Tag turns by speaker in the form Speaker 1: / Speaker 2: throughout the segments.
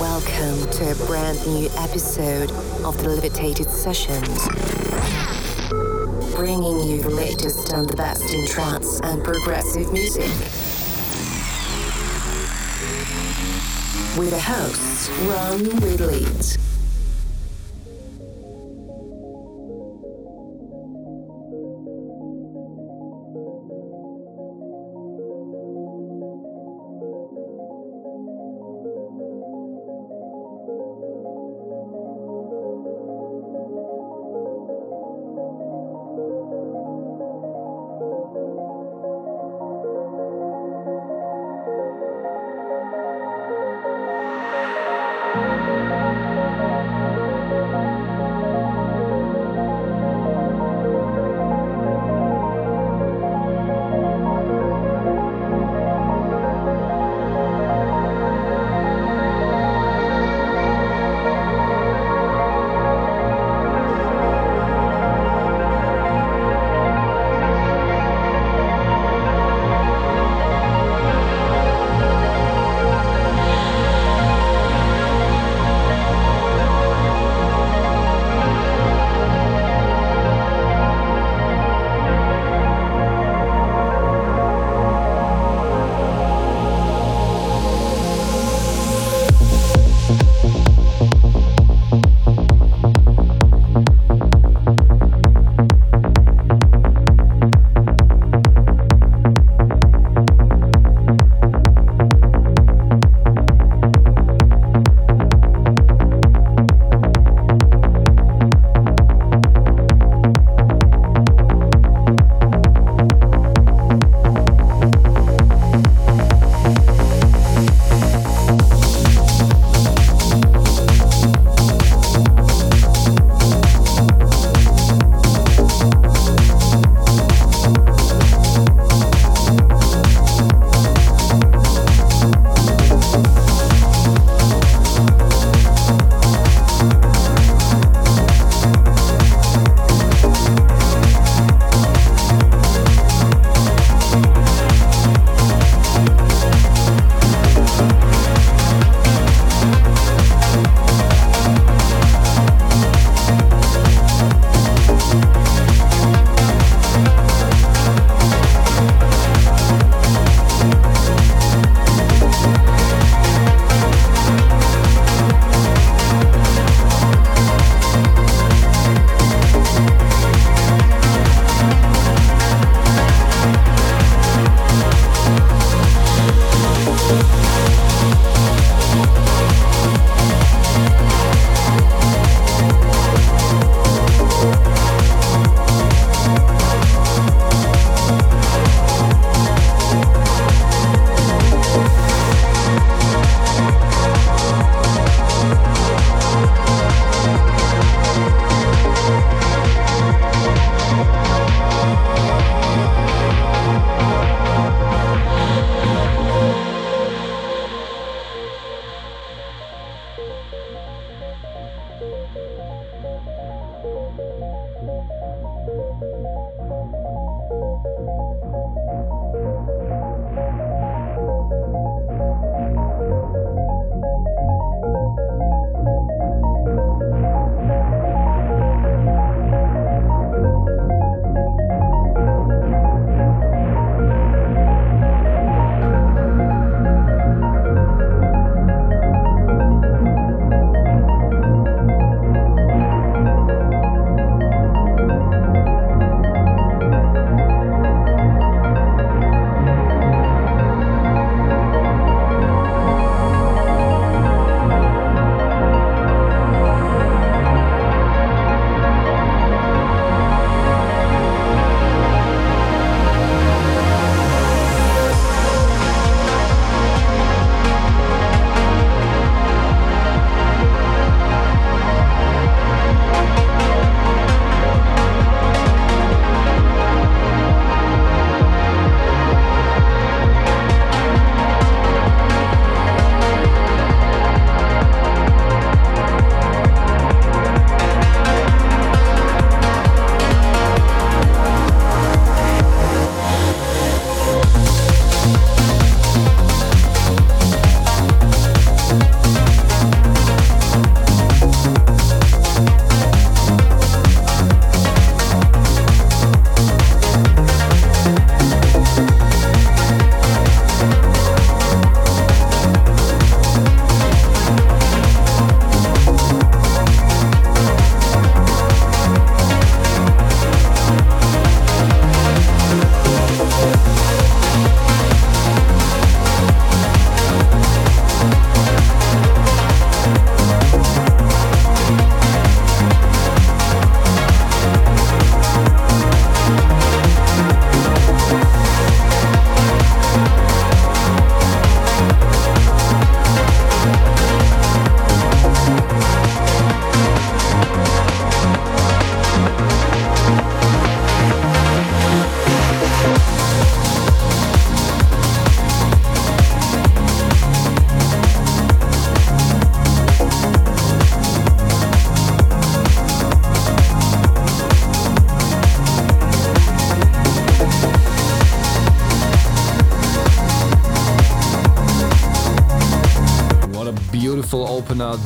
Speaker 1: Welcome to a brand new episode of the Levitated Sessions. Bringing you the latest and the best in trance and progressive music. With the hosts, Ron
Speaker 2: with Leeds.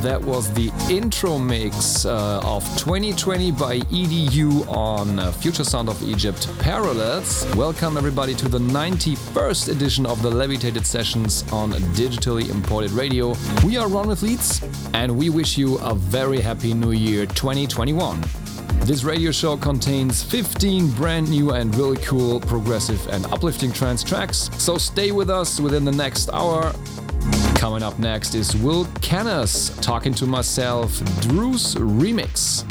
Speaker 2: That was the intro mix uh, of 2020 by EDU on uh, Future Sound of Egypt Parallels. Welcome everybody to the 91st edition of the Levitated Sessions on digitally imported radio. We are Ron with Leeds and we wish you a very happy new year 2021. This radio show contains 15 brand new and really cool progressive and uplifting trance tracks, so stay with us within the next hour. Coming up next is Will Canas talking to myself, Druce remix.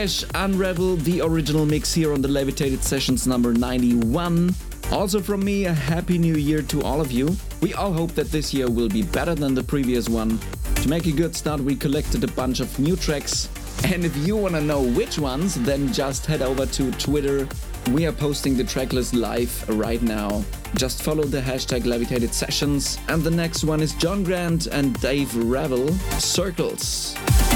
Speaker 2: Unravel, the original mix here on the Levitated Sessions number 91. Also from me, a happy new year to all of you. We all hope that this year will be better than the previous one. To make a good start, we collected a bunch of new tracks. And if you wanna know which ones, then just head over to Twitter. We are posting the tracklist live right now. Just follow the hashtag Levitated Sessions. And the next one is John Grand and Dave Raval, Circles.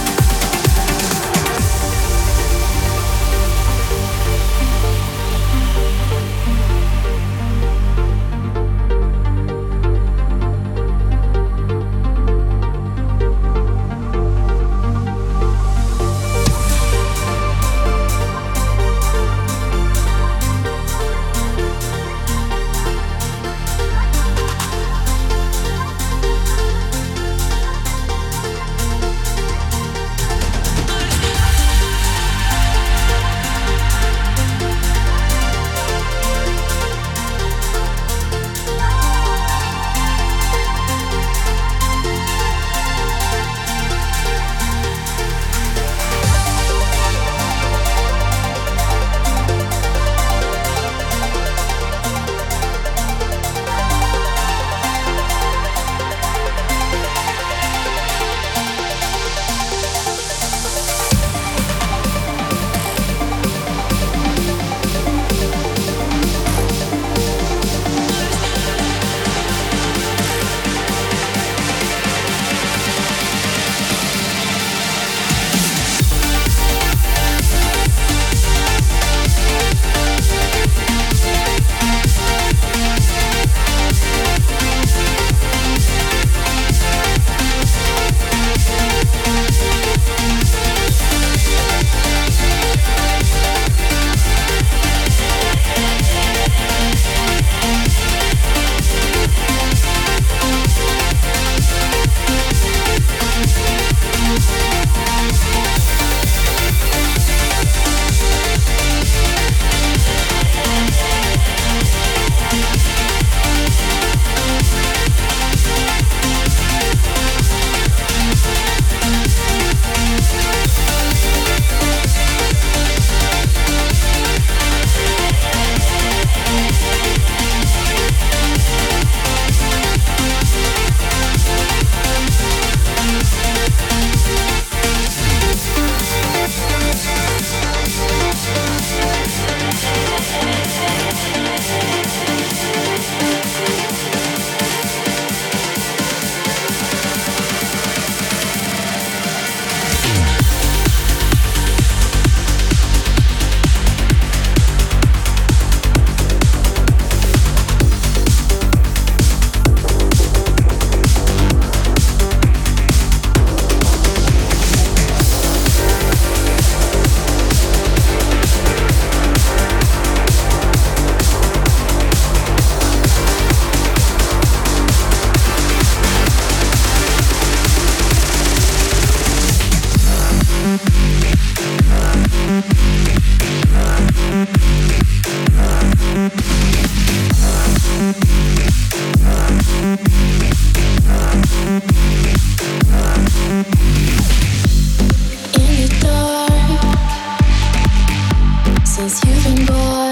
Speaker 2: since you've been born.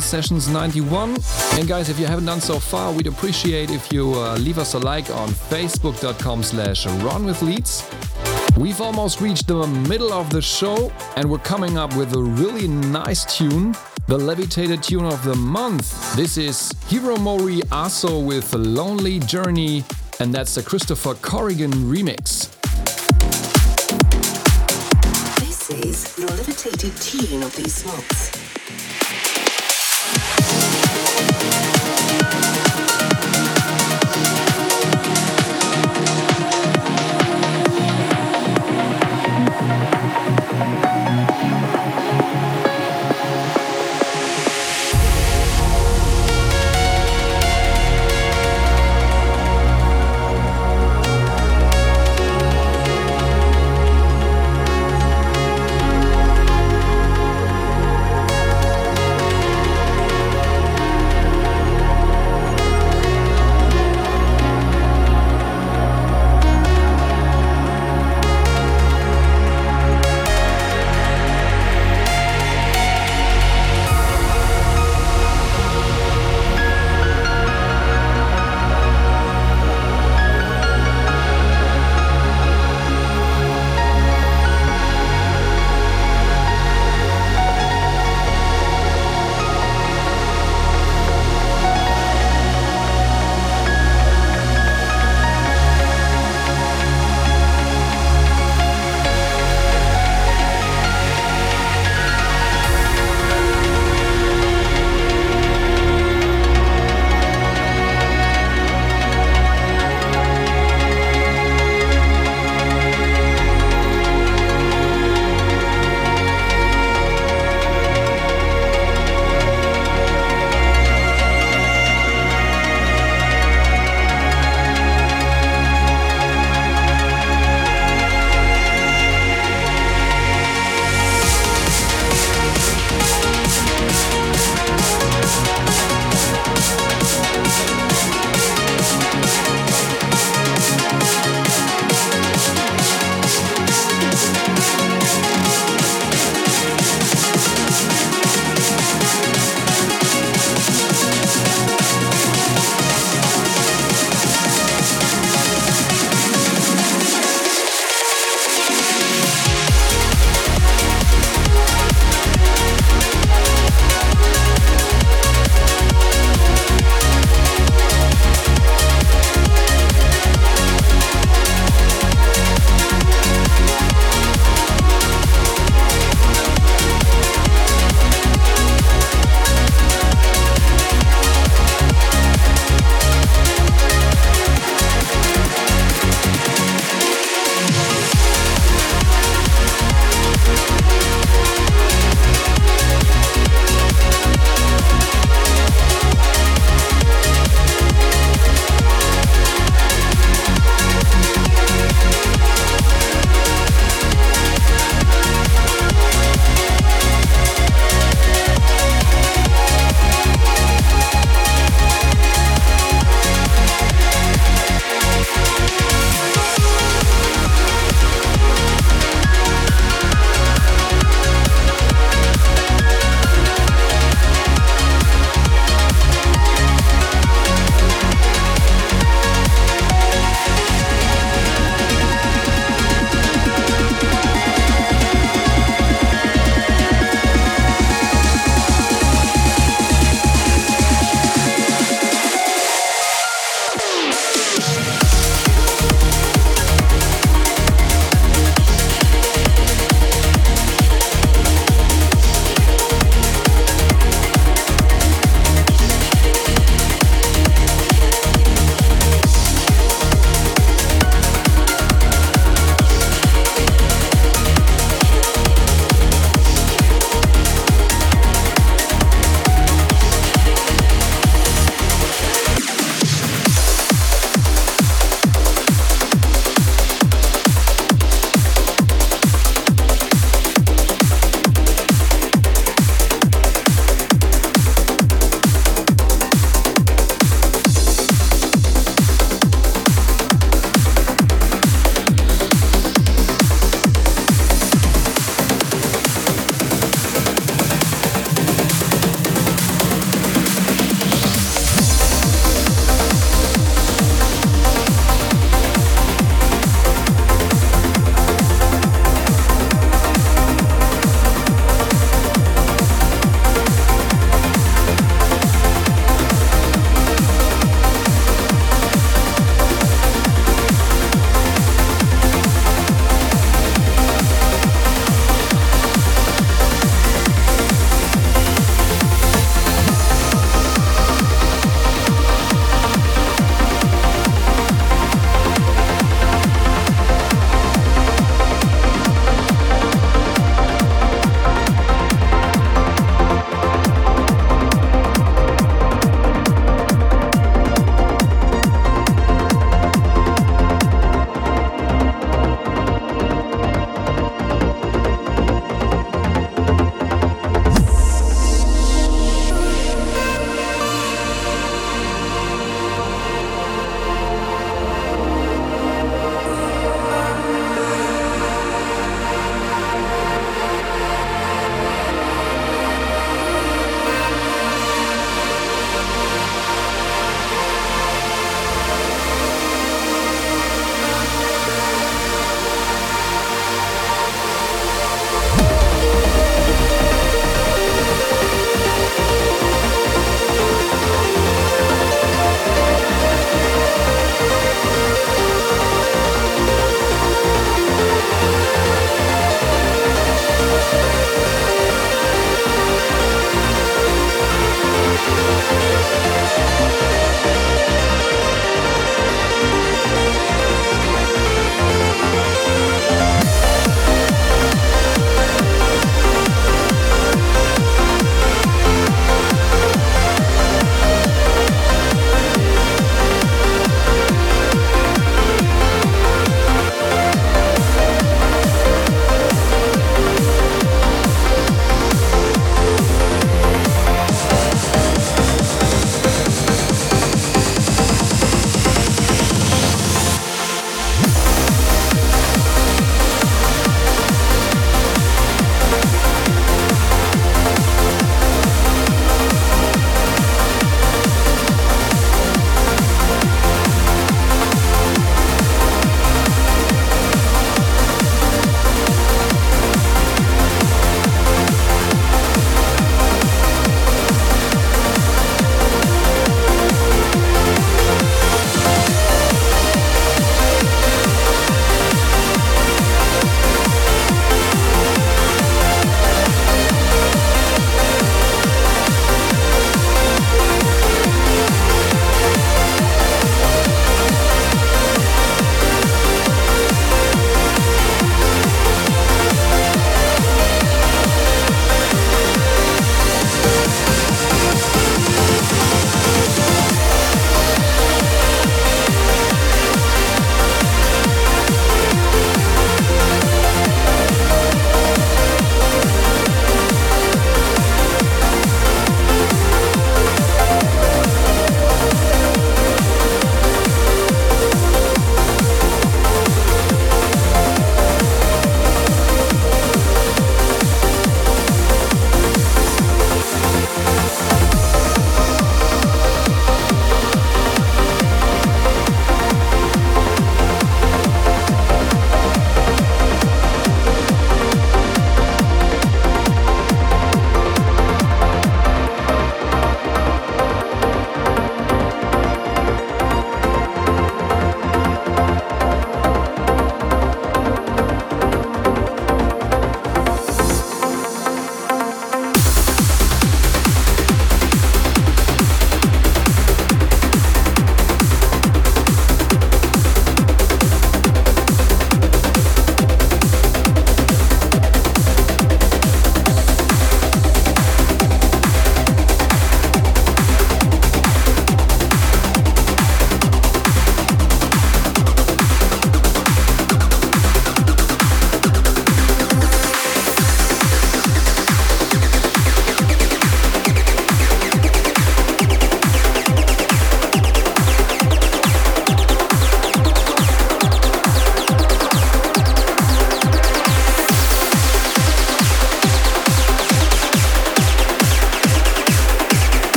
Speaker 2: Sessions 91. And guys, if you haven't done so far, we'd appreciate if you uh, leave us a like on facebook.com slash ronwithleeds. We've almost reached the middle of the show and we're coming up with a really nice tune, the Levitated tune of the month. This is Hiromori Aso with Lonely Journey and that's the Christopher Corrigan remix.
Speaker 1: This is your levitated tune of these months.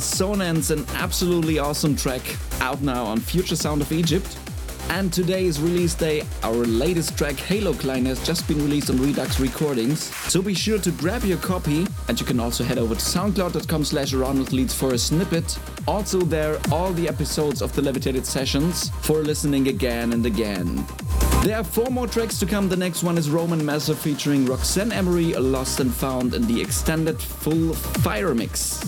Speaker 2: Sonance, an absolutely awesome track out now on Future Sound of Egypt. And today is release day. Our latest track, Halo Klein, has just been released on Redux Recordings. So be sure to grab your copy, and you can also head over to soundcloud.com slash Leeds for a snippet. Also there, all the episodes of the Levitated Sessions for listening again and again. There are four more tracks to come. The next one is Roman Messer featuring Roxanne Emery, Lost and Found in the extended full fire mix.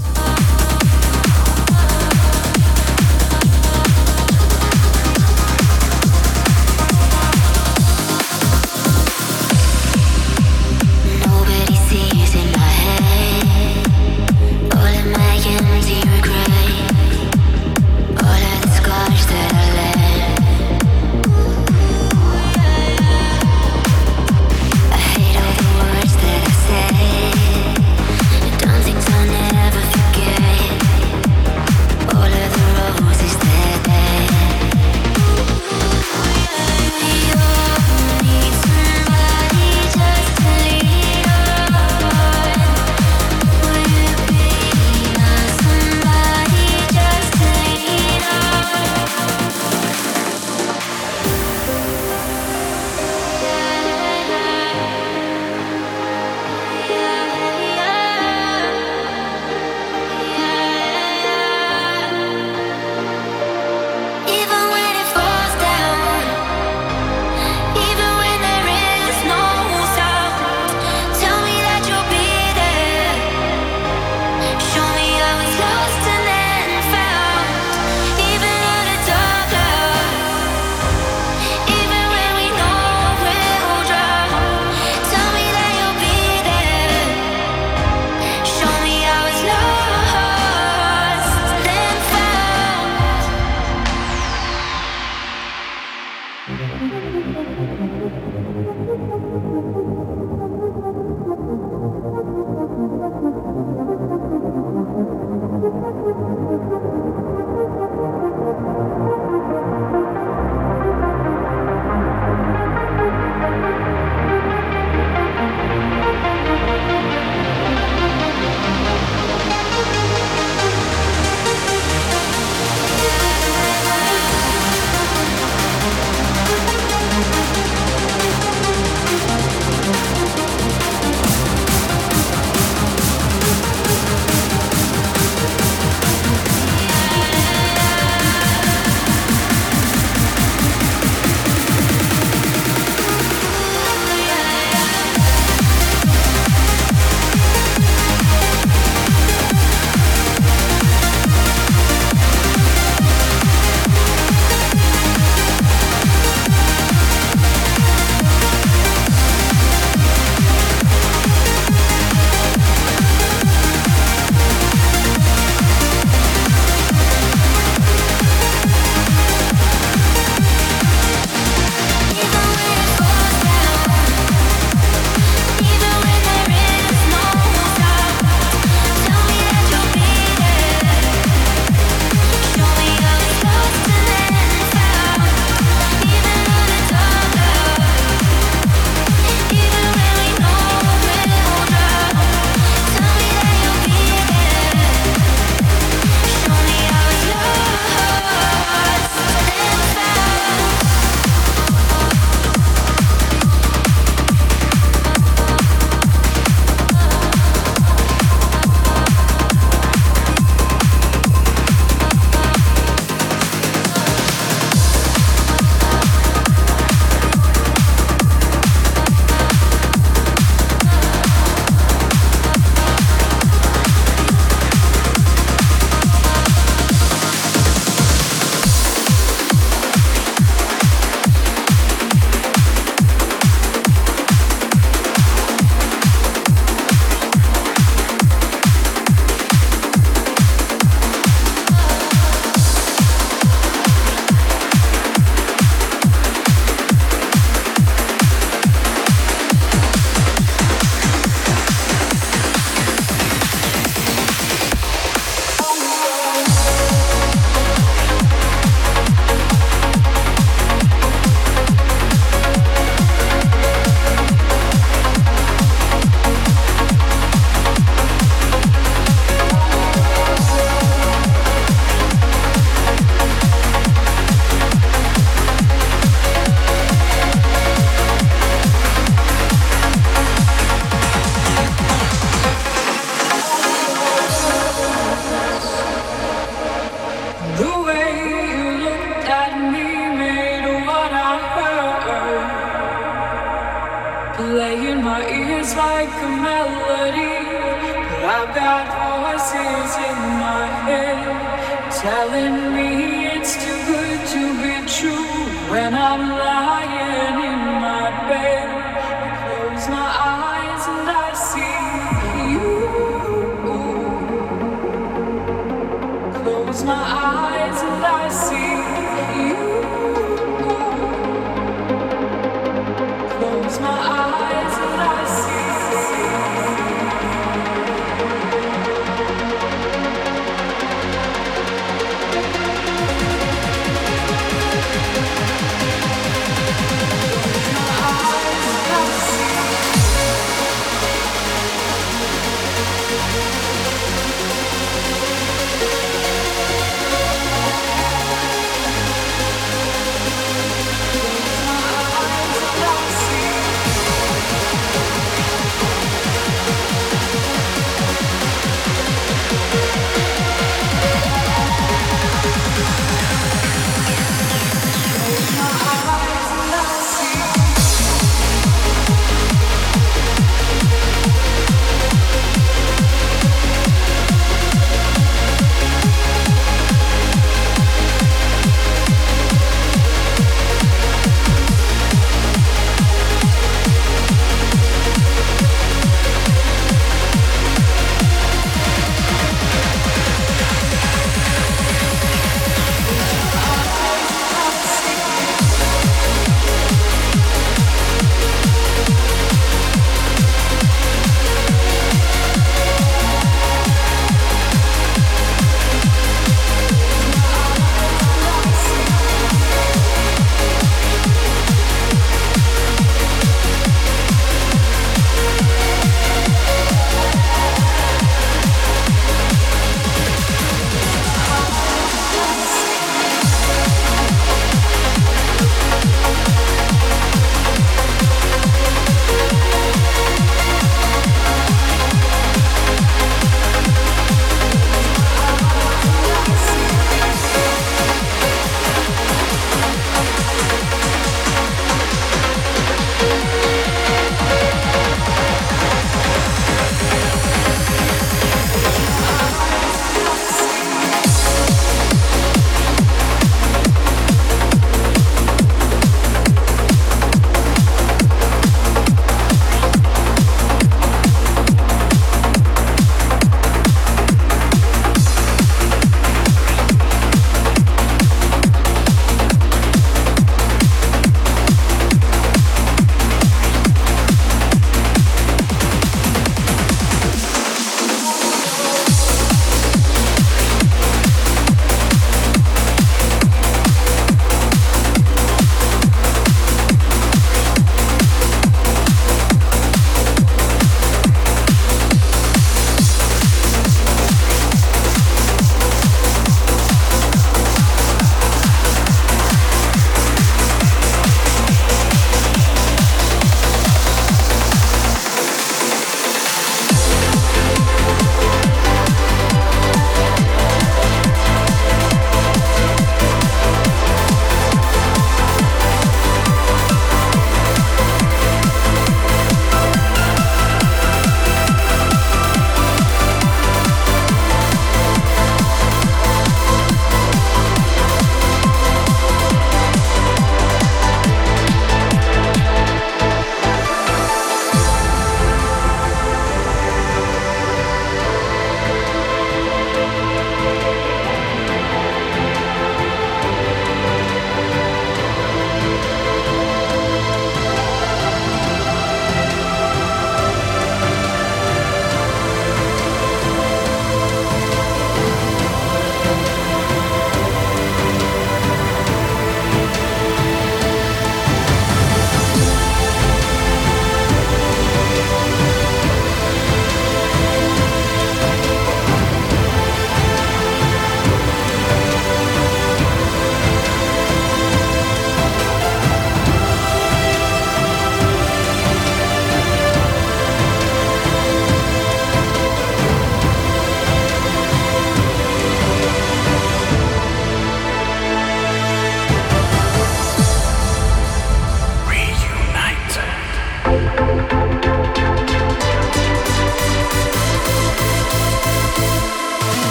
Speaker 3: My eyes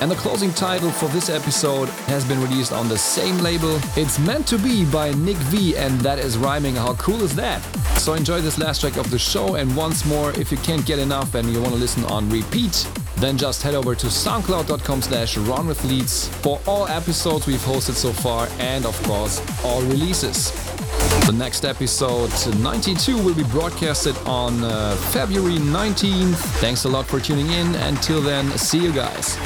Speaker 3: And
Speaker 2: the closing title for this episode has been released on the same label. It's Meant to Be by Nick V, and that is rhyming. How cool is that? So enjoy this last track of the show, and once more, if you can't get enough and you want to listen on repeat, then just head over to soundcloud.com slash ronwithleeds for all episodes we've hosted so far and of course all releases. The next episode 92 will be broadcasted on uh, February 19th. Thanks a lot for tuning in. Until then, see you guys.